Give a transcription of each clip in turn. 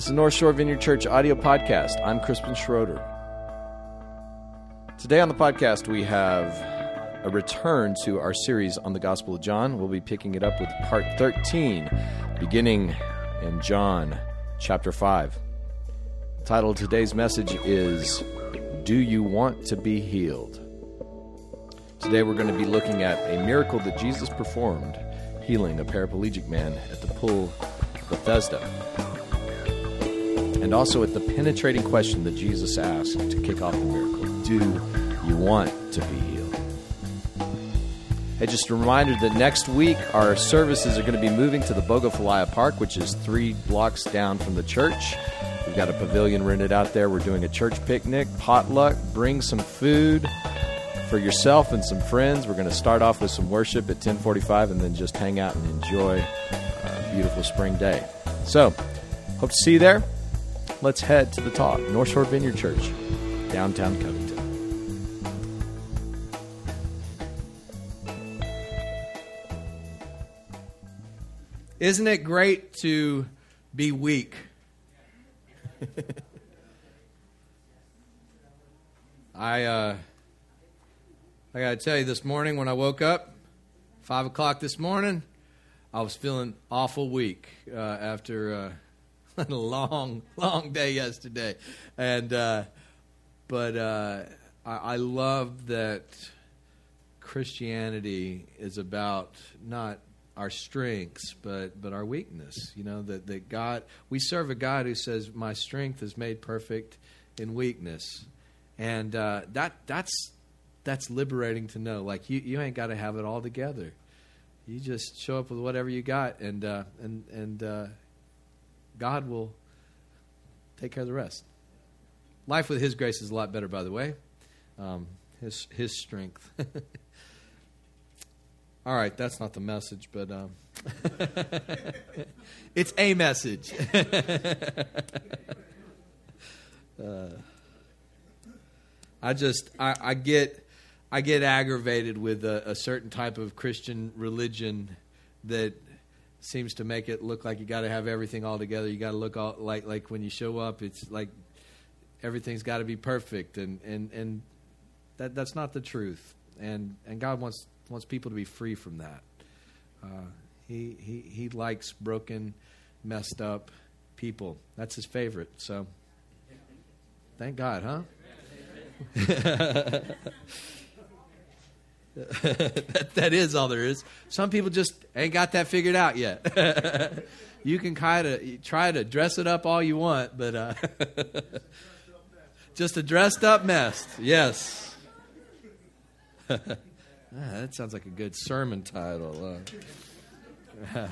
This is North Shore Vineyard Church audio podcast. I'm Crispin Schroeder. Today on the podcast, we have a return to our series on the Gospel of John. We'll be picking it up with part 13, beginning in John chapter 5. The title of today's message is Do You Want to Be Healed? Today, we're going to be looking at a miracle that Jesus performed, healing a paraplegic man at the pool Bethesda and also at the penetrating question that Jesus asked to kick off the miracle Do you want to be healed? Hey, just a reminder that next week our services are going to be moving to the Bogue Falaya Park, which is three blocks down from the church. We've got a pavilion rented out there. We're doing a church picnic, potluck, bring some food for yourself and some friends. We're going to start off with some worship at 1045 and then just hang out and enjoy a beautiful spring day. So, hope to see you there let's head to the talk. North Shore Vineyard Church, downtown Covington. Isn't it great to be weak? I uh, I got to tell you, this morning when I woke up, five o'clock this morning, I was feeling awful weak uh, after. Uh, a long, long day yesterday, and uh, but uh, I, I love that Christianity is about not our strengths, but but our weakness. You know that that God we serve a God who says, "My strength is made perfect in weakness," and uh, that that's that's liberating to know. Like you you ain't got to have it all together. You just show up with whatever you got, and uh, and and uh, God will take care of the rest. Life with His grace is a lot better, by the way. Um, his His strength. All right, that's not the message, but um, it's a message. uh, I just I, I, get I get aggravated with a, a certain type of Christian religion that seems to make it look like you got to have everything all together. You got to look all like like when you show up, it's like everything's got to be perfect, and and and that that's not the truth. And and God wants wants people to be free from that. Uh, he he he likes broken, messed up people. That's his favorite. So, thank God, huh? that, that is all there is. Some people just ain't got that figured out yet. you can kind of try to dress it up all you want, but uh, just a dressed up mess. Yes. ah, that sounds like a good sermon title. Uh,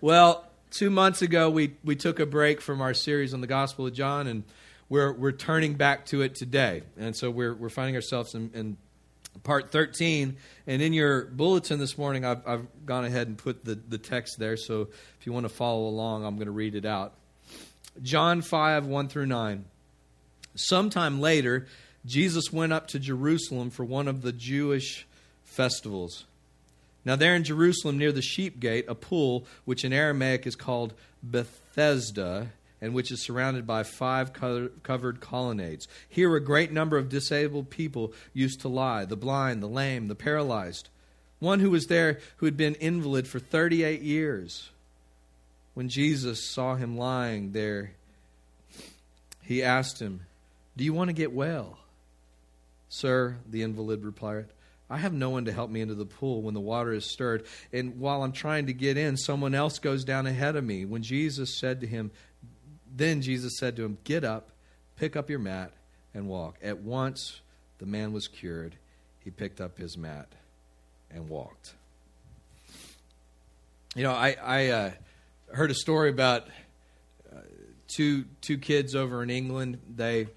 well, two months ago, we, we took a break from our series on the Gospel of John and we're, we're turning back to it today. And so we're, we're finding ourselves in, in part 13. And in your bulletin this morning, I've, I've gone ahead and put the, the text there. So if you want to follow along, I'm going to read it out. John 5, 1 through 9. Sometime later, Jesus went up to Jerusalem for one of the Jewish festivals. Now, there in Jerusalem, near the sheep gate, a pool, which in Aramaic is called Bethesda, and which is surrounded by five covered colonnades. Here, a great number of disabled people used to lie the blind, the lame, the paralyzed. One who was there who had been invalid for 38 years. When Jesus saw him lying there, he asked him, Do you want to get well? Sir, the invalid replied, I have no one to help me into the pool when the water is stirred. And while I'm trying to get in, someone else goes down ahead of me. When Jesus said to him, then Jesus said to him, Get up, pick up your mat, and walk. At once the man was cured. He picked up his mat and walked. You know, I, I uh, heard a story about uh, two two kids over in England. They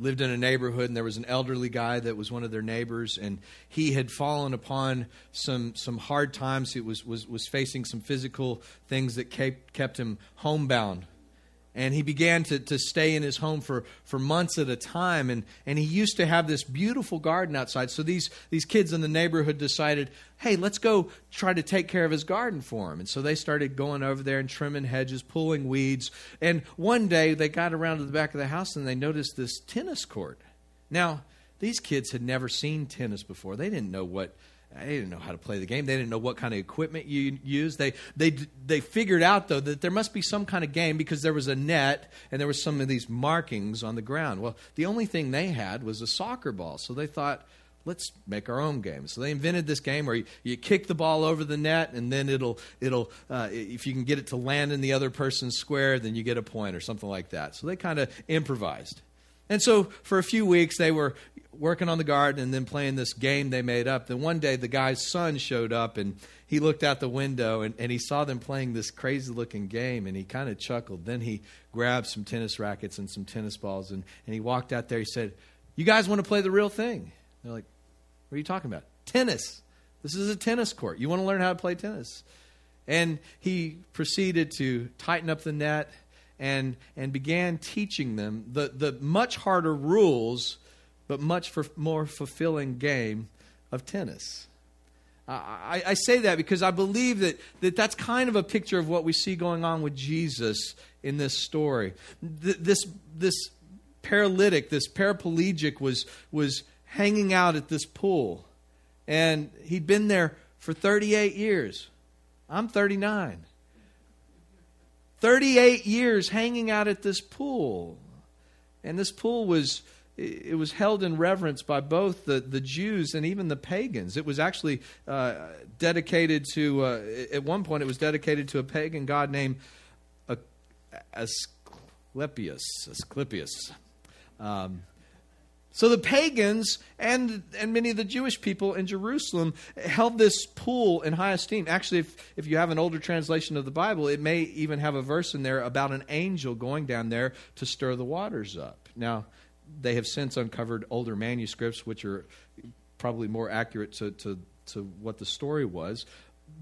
lived in a neighborhood and there was an elderly guy that was one of their neighbors and he had fallen upon some some hard times. He was was, was facing some physical things that kept, kept him homebound and he began to, to stay in his home for, for months at a time. And, and he used to have this beautiful garden outside. So these, these kids in the neighborhood decided hey let's go try to take care of his garden for him. And so they started going over there and trimming hedges pulling weeds. And one day they got around to the back of the house and they noticed this tennis court. Now these kids had never seen tennis before. They didn't know what they didn't know how to play the game. They didn't know what kind of equipment you use. They they they figured out though that there must be some kind of game because there was a net and there was some of these markings on the ground. Well, the only thing they had was a soccer ball, so they thought, let's make our own game. So they invented this game where you, you kick the ball over the net and then it'll it'll uh, if you can get it to land in the other person's square, then you get a point or something like that. So they kind of improvised. And so for a few weeks they were working on the garden and then playing this game they made up. Then one day the guy's son showed up and he looked out the window and, and he saw them playing this crazy looking game and he kind of chuckled. Then he grabbed some tennis rackets and some tennis balls and, and he walked out there. He said, You guys want to play the real thing? They're like, What are you talking about? Tennis. This is a tennis court. You want to learn how to play tennis? And he proceeded to tighten up the net and, and began teaching them the, the much harder rules, but much for, more fulfilling game of tennis. I, I, say that because I believe that, that that's kind of a picture of what we see going on with Jesus in this story. This, this paralytic, this paraplegic, was, was hanging out at this pool, and he'd been there for 38 years. I'm 39. 38 years hanging out at this pool. And this pool was it was held in reverence by both the, the Jews and even the pagans. It was actually uh, dedicated to, uh, at one point, it was dedicated to a pagan god named Asclepius. Asclepius. Um, so the pagans and, and many of the Jewish people in Jerusalem held this pool in high esteem. Actually, if, if you have an older translation of the Bible, it may even have a verse in there about an angel going down there to stir the waters up. Now, they have since uncovered older manuscripts, which are probably more accurate to, to, to what the story was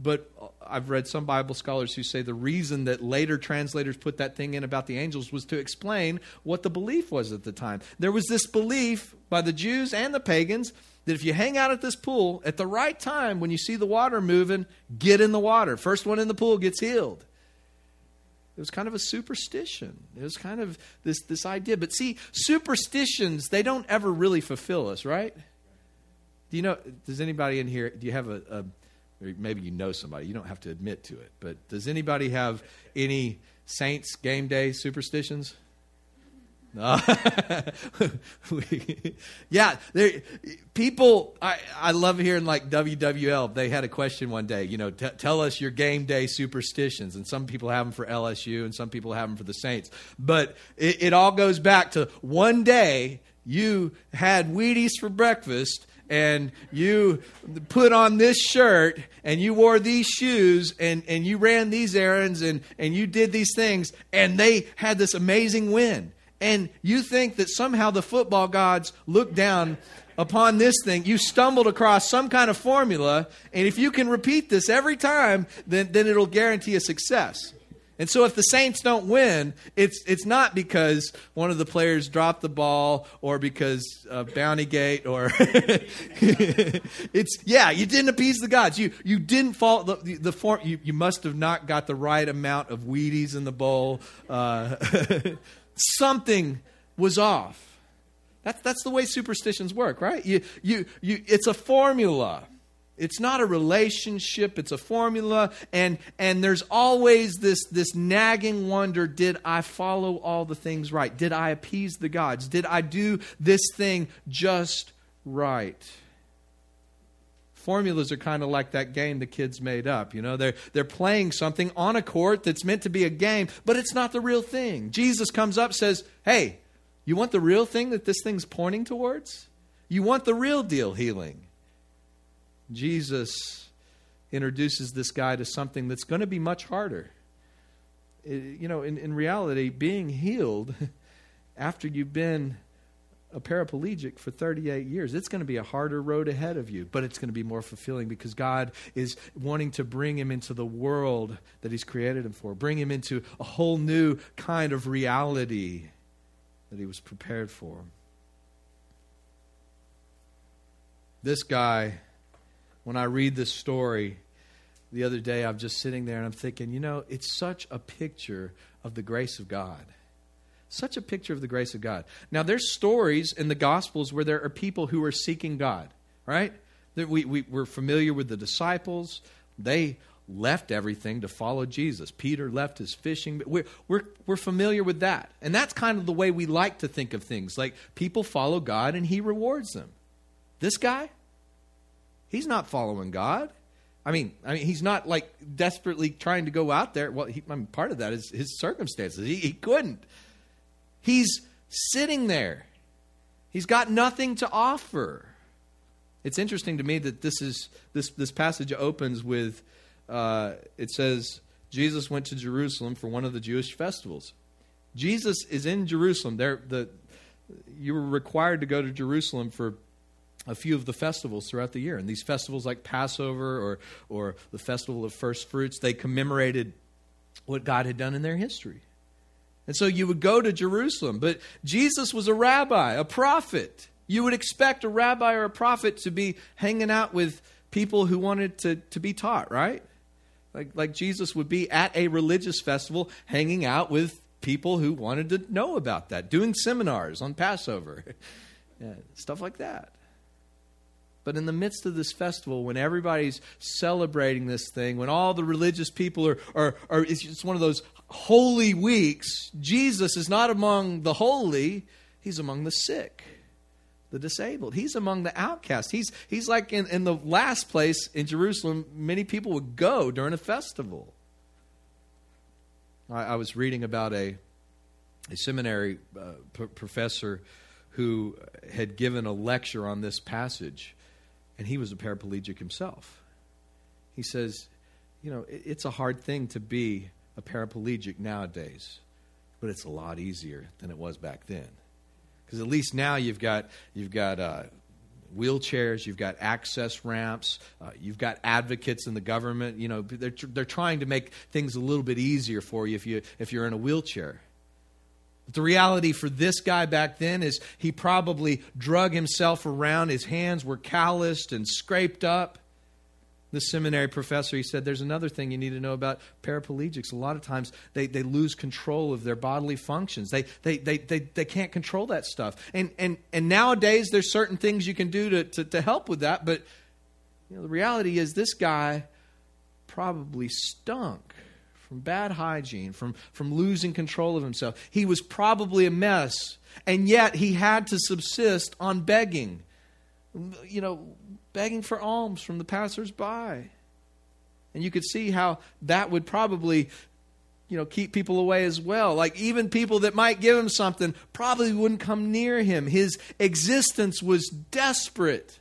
but I've read some Bible scholars who say the reason that later translators put that thing in about the angels was to explain what the belief was at the time. There was this belief by the Jews and the pagans that if you hang out at this pool at the right time when you see the water moving, get in the water. First one in the pool gets healed. It was kind of a superstition. It was kind of this, this idea. But see, superstitions, they don't ever really fulfill us, right? Do you know, does anybody in here, do you have a, a maybe you know somebody. You don't have to admit to it. But does anybody have any Saints game day superstitions? Uh, yeah, there, people. I, I love hearing like WWL. They had a question one day. You know, t- tell us your game day superstitions, and some people have them for LSU, and some people have them for the Saints. But it, it all goes back to one day you had Wheaties for breakfast, and you put on this shirt and you wore these shoes and, and you ran these errands and, and you did these things and they had this amazing win. And you think that somehow the football gods look down upon this thing. You stumbled across some kind of formula, and if you can repeat this every time, then, then it'll guarantee a success. And so if the Saints don't win, it's, it's not because one of the players dropped the ball or because of Bountygate or it's yeah, you didn't appease the gods. You you didn't fall the, the form you, you must have not got the right amount of Wheaties in the bowl. Uh, something was off. That's that's the way superstitions work, right? You you you it's a formula. It's not a relationship, it's a formula. And, and there's always this, this nagging wonder did I follow all the things right? Did I appease the gods? Did I do this thing just right? Formulas are kind of like that game the kids made up. You know, they're, they're playing something on a court that's meant to be a game, but it's not the real thing. Jesus comes up says, Hey, you want the real thing that this thing's pointing towards? You want the real deal healing. Jesus introduces this guy to something that's going to be much harder. It, you know, in, in reality, being healed after you've been a paraplegic for 38 years. It's going to be a harder road ahead of you, but it's going to be more fulfilling because God is wanting to bring him into the world that he's created him for, bring him into a whole new kind of reality that he was prepared for. This guy, when I read this story the other day, I'm just sitting there and I'm thinking, you know, it's such a picture of the grace of God. Such a picture of the grace of God. Now, there's stories in the Gospels where there are people who are seeking God, right? We, we, we're familiar with the disciples. They left everything to follow Jesus. Peter left his fishing. We're, we're, we're familiar with that. And that's kind of the way we like to think of things. Like people follow God and he rewards them. This guy, he's not following God. I mean, I mean, he's not like desperately trying to go out there. Well, he, I mean, part of that is his circumstances. He, he couldn't. He's sitting there. He's got nothing to offer. It's interesting to me that this is this this passage opens with uh, it says Jesus went to Jerusalem for one of the Jewish festivals. Jesus is in Jerusalem. There, the you were required to go to Jerusalem for a few of the festivals throughout the year. And these festivals like Passover or or the festival of first fruits, they commemorated what God had done in their history. And so you would go to Jerusalem. But Jesus was a rabbi, a prophet. You would expect a rabbi or a prophet to be hanging out with people who wanted to, to be taught, right? Like, like Jesus would be at a religious festival hanging out with people who wanted to know about that, doing seminars on Passover, yeah, stuff like that. But in the midst of this festival, when everybody's celebrating this thing, when all the religious people are, are, are it's one of those holy weeks, Jesus is not among the holy, he's among the sick, the disabled. He's among the outcasts. He's, he's like in, in the last place in Jerusalem, many people would go during a festival. I, I was reading about a, a seminary uh, p- professor who had given a lecture on this passage, and he was a paraplegic himself. He says, You know, it's a hard thing to be a paraplegic nowadays, but it's a lot easier than it was back then. Because at least now you've got you've got uh, wheelchairs, you've got access ramps, uh, you've got advocates in the government. You know, they're they're trying to make things a little bit easier for you if you if you're in a wheelchair. But the reality for this guy back then is he probably drug himself around. His hands were calloused and scraped up the seminary professor, he said, There's another thing you need to know about paraplegics. A lot of times they, they lose control of their bodily functions. They, they, they, they, they can't control that stuff. And, and, and nowadays, there's certain things you can do to, to, to help with that. But you know, the reality is, this guy probably stunk from bad hygiene, from, from losing control of himself. He was probably a mess. And yet, he had to subsist on begging. You know, begging for alms from the passersby. And you could see how that would probably you know keep people away as well like even people that might give him something probably wouldn't come near him his existence was desperate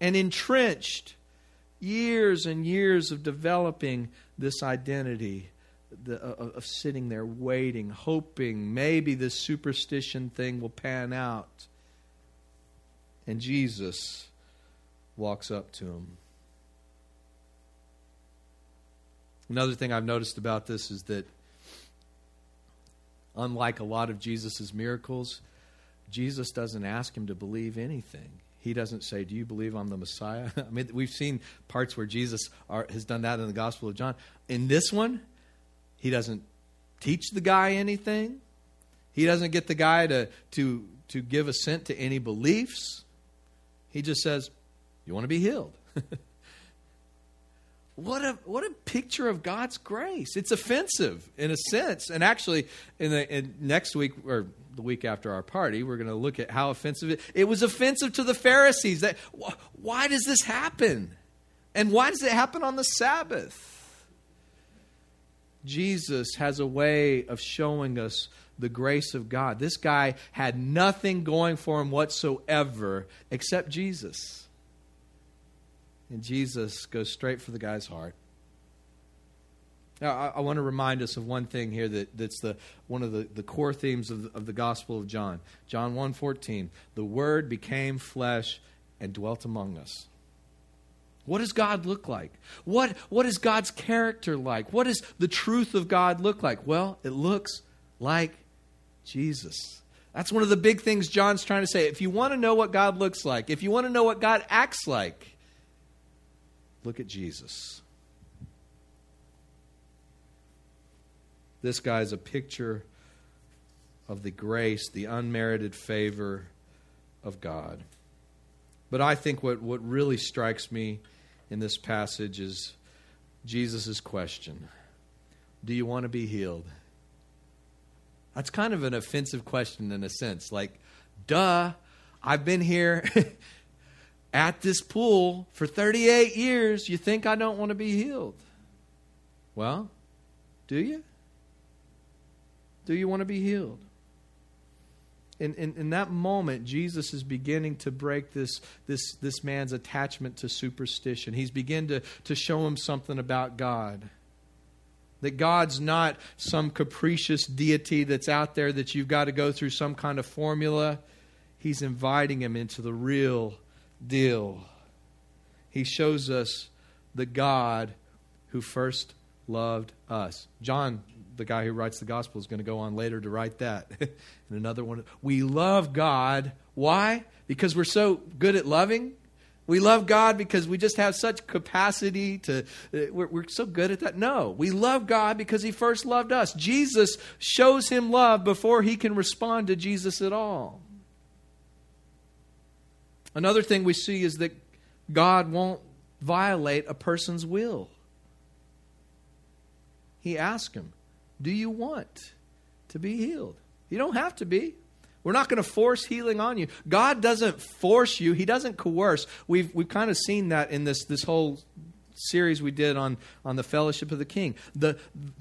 and entrenched years and years of developing this identity the, uh, of sitting there waiting hoping maybe this superstition thing will pan out and jesus walks up to him. Another thing I've noticed about this is that, unlike a lot of Jesus' miracles, Jesus doesn't ask him to believe anything. He doesn't say, Do you believe I'm the Messiah? I mean, we've seen parts where Jesus are, has done that in the Gospel of John. In this one, he doesn't teach the guy anything, he doesn't get the guy to, to, to give assent to any beliefs. He just says, you want to be healed. what a what a picture of God's grace. It's offensive in a sense, and actually, in the in next week or the week after our party, we're going to look at how offensive it. It was offensive to the Pharisees. That why does this happen, and why does it happen on the Sabbath? Jesus has a way of showing us the grace of God. This guy had nothing going for him whatsoever except Jesus. And Jesus goes straight for the guy's heart. Now, I, I, want to remind us of one thing here that, that's the, one of the, the core themes of, of the Gospel of John. John 1.14, the Word became flesh and dwelt among us. What does God look like? What, what is God's character like? What does the truth of God look like? Well, it looks like Jesus. That's one of the big things John's trying to say. If you want to know what God looks like, if you want to know what God acts like, look at Jesus. This guy is a picture of the grace, the unmerited favor of God. But I think what, what really strikes me in this passage is Jesus' question Do you want to be healed? That's kind of an offensive question in a sense. Like, duh, I've been here at this pool for 38 years. You think I don't want to be healed? Well, do you? Do you want to be healed? In, in, in, that moment, Jesus is beginning to break this, this, this man's attachment to superstition. He's beginning to, to show him something about God. That God's not some capricious deity that's out there that you've got to go through some kind of formula. He's inviting him into the real deal. He shows us the God who first loved us. John the guy who writes the gospel is going to go on later to write that. and another one, we love God. Why? Because we're so good at loving. We love God because we just have such capacity to, uh, we're, we're so good at that. No, we love God because He first loved us. Jesus shows Him love before He can respond to Jesus at all. Another thing we see is that God won't violate a person's will. He asked him, do you want to be healed? You don't have to be. We're not going to force healing on you. God doesn't force you. He doesn't coerce. We've we've kind of seen that in this this whole series we did on on the fellowship of the king. The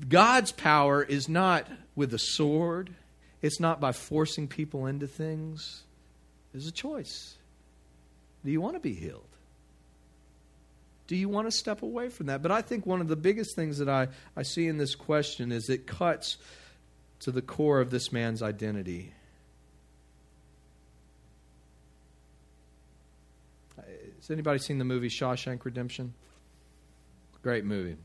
God's power is not with a sword. It's not by forcing people into things. There's a choice. Do you want to be healed? Do you want to step away from that? But I think one of the biggest things that I, I see in this question is it cuts to the core of this man's identity. Has anybody seen the movie Shawshank Redemption? Great movie.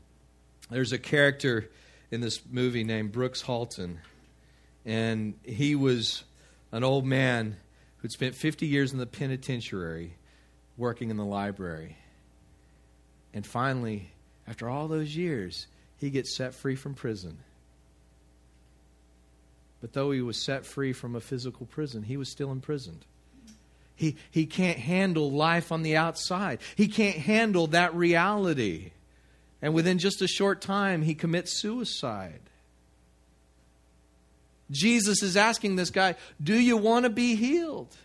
There's a character in this movie named Brooks Hatlen, and he was an old man who'd spent 50 years in the penitentiary working in the library. And finally, after all those years, he gets set free from prison. But though he was set free from a physical prison, he was still imprisoned. He, he can't handle life on the outside. He can't handle that reality. And within just a short time, he commits suicide. Jesus is asking this guy, Do you want to be healed?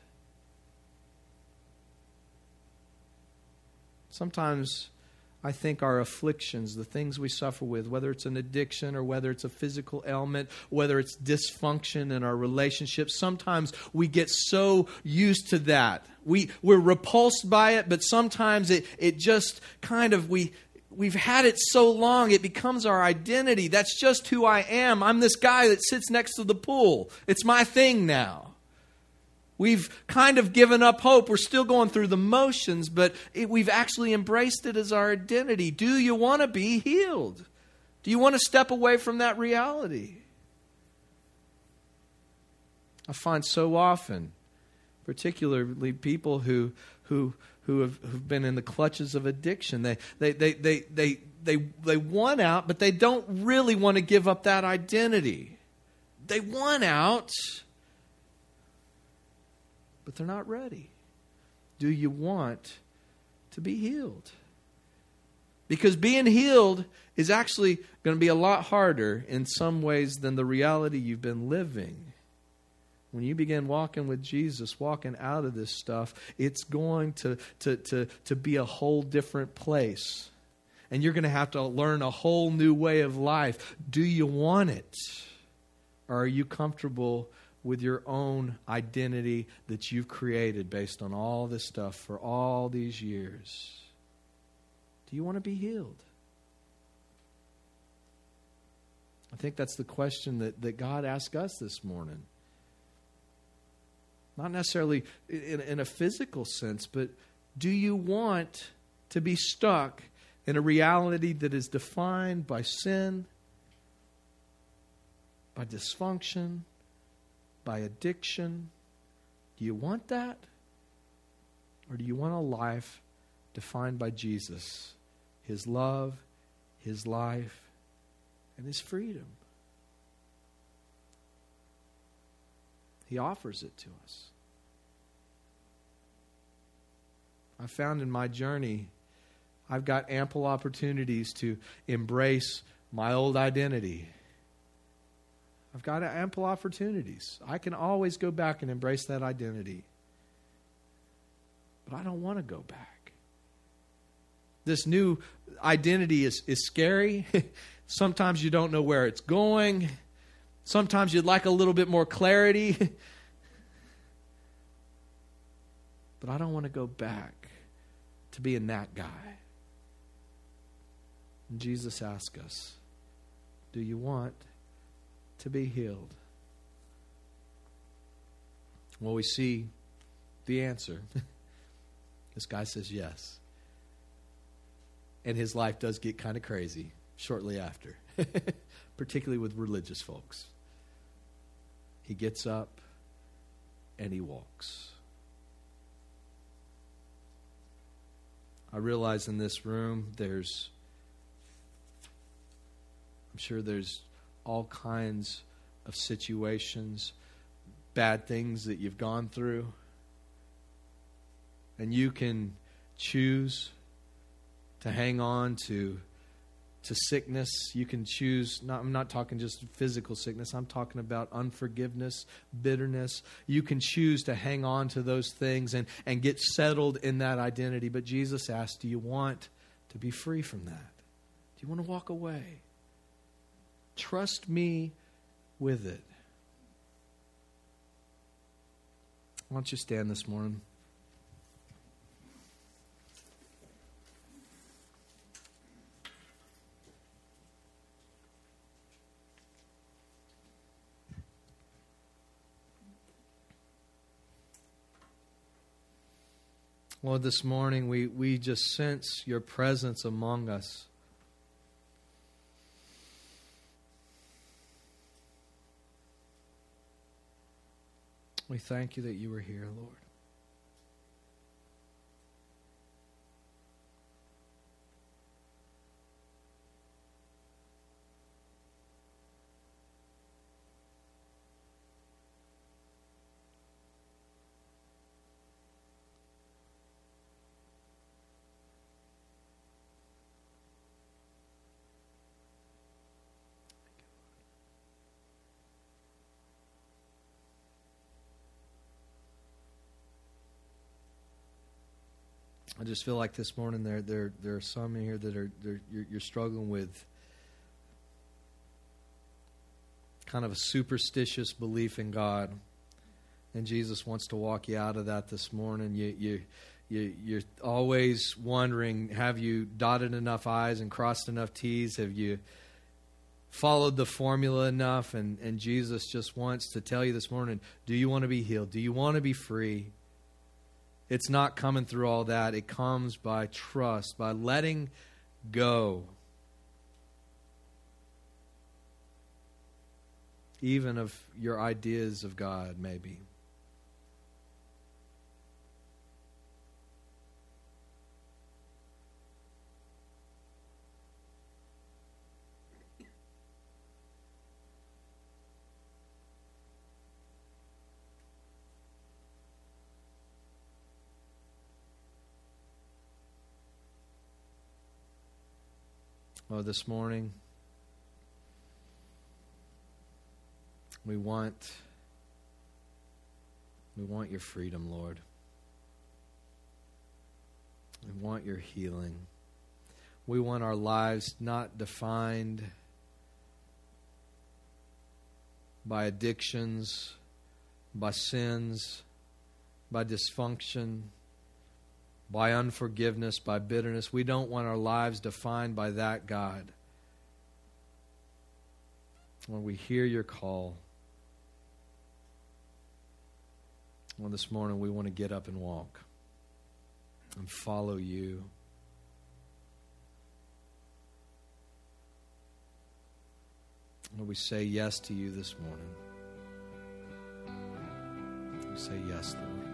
Sometimes I think our afflictions, the things we suffer with, whether it's an addiction or whether it's a physical ailment, whether it's dysfunction in our relationships, sometimes we get so used to that. We, we're repulsed by it, but sometimes it, it just kind of, we, we've had it so long, it becomes our identity. That's just who I am. I'm this guy that sits next to the pool. It's my thing now. We've kind of given up hope. We're still going through the motions, but it, we've actually embraced it as our identity. Do you want to be healed? Do you want to step away from that reality? I find so often, particularly people who, who, who have, who've been in the clutches of addiction, they, they, they, they, they, they, they want out, but they don't really want to give up that identity. They want out but they're not ready. Do you want to be healed? Because being healed is actually going to be a lot harder in some ways than the reality you've been living. When you begin walking with Jesus, walking out of this stuff, it's going to, to, to, to be a whole different place. And you're going to have to learn a whole new way of life. Do you want it? Or are you comfortable with your own identity that you've created based on all this stuff for all these years? Do you want to be healed? I think that's the question that, that God asked us this morning. Not necessarily in, in a physical sense, but do you want to be stuck in a reality that is defined by sin, by dysfunction, by addiction? Do you want that? Or do you want a life defined by Jesus, His love, His life, and His freedom? He offers it to us. I found in my journey, I've got ample opportunities to embrace my old identity. I've got ample opportunities. I can always go back and embrace that identity. But I don't want to go back. This new identity is, is scary. Sometimes you don't know where it's going. Sometimes you'd like a little bit more clarity. but I don't want to go back to being that guy. And Jesus asks us, Do you want to be healed? Well, we see the answer. this guy says yes. And his life does get kind of crazy shortly after, particularly with religious folks. He gets up and he walks. I realize in this room there's, I'm sure there's all kinds of situations, bad things that you've gone through. And you can choose to hang on to to sickness. You can choose, not, I'm not talking just physical sickness, I'm talking about unforgiveness, bitterness. You can choose to hang on to those things and, and get settled in that identity. But Jesus asked, Do you want to be free from that? Do you want to walk away? Trust me with it. Why don't you stand this morning? Lord, this morning we, we just sense your presence among us. We thank you that you were here, Lord. I just feel like this morning there there there are some in here that are you're, you're struggling with kind of a superstitious belief in God, and Jesus wants to walk you out of that this morning. You you. You, you're always wondering have you dotted enough I's and crossed enough T's? Have you followed the formula enough? And, and Jesus just wants to tell you this morning do you want to be healed? Do you want to be free? It's not coming through all that. It comes by trust, by letting go. Even of your ideas of God, maybe. Oh, this morning. We want we want your freedom, Lord. We want your healing. We want our lives not defined by addictions, by sins, by dysfunction, by unforgiveness, by bitterness. We don't want our lives defined by that, God. When we hear your call, well, this morning we want to get up and walk and follow you. And we say yes to you this morning. We say yes, Lord.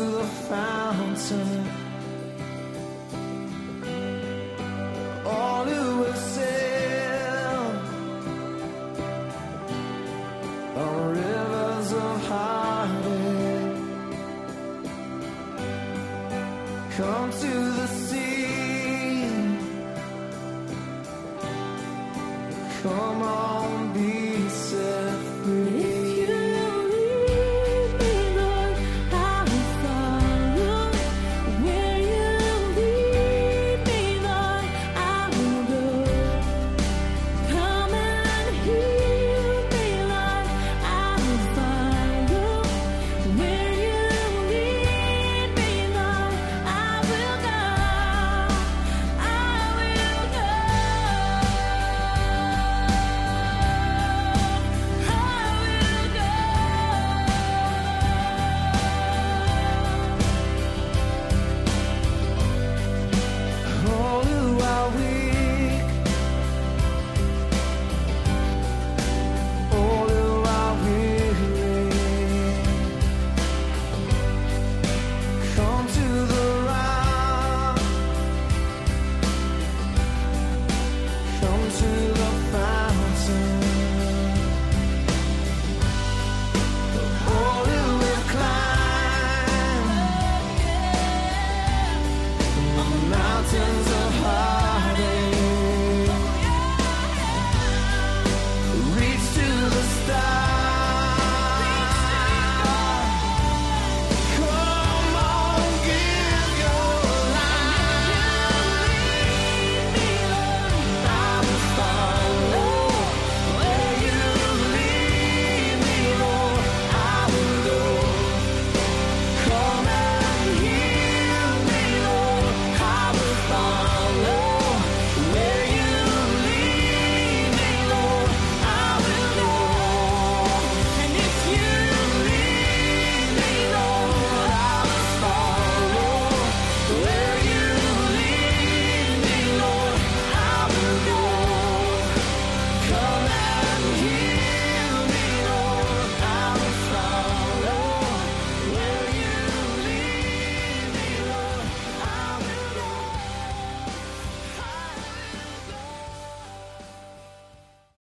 The fountain. All who have sailed on rivers of heartache. Come to the sea. Come on, be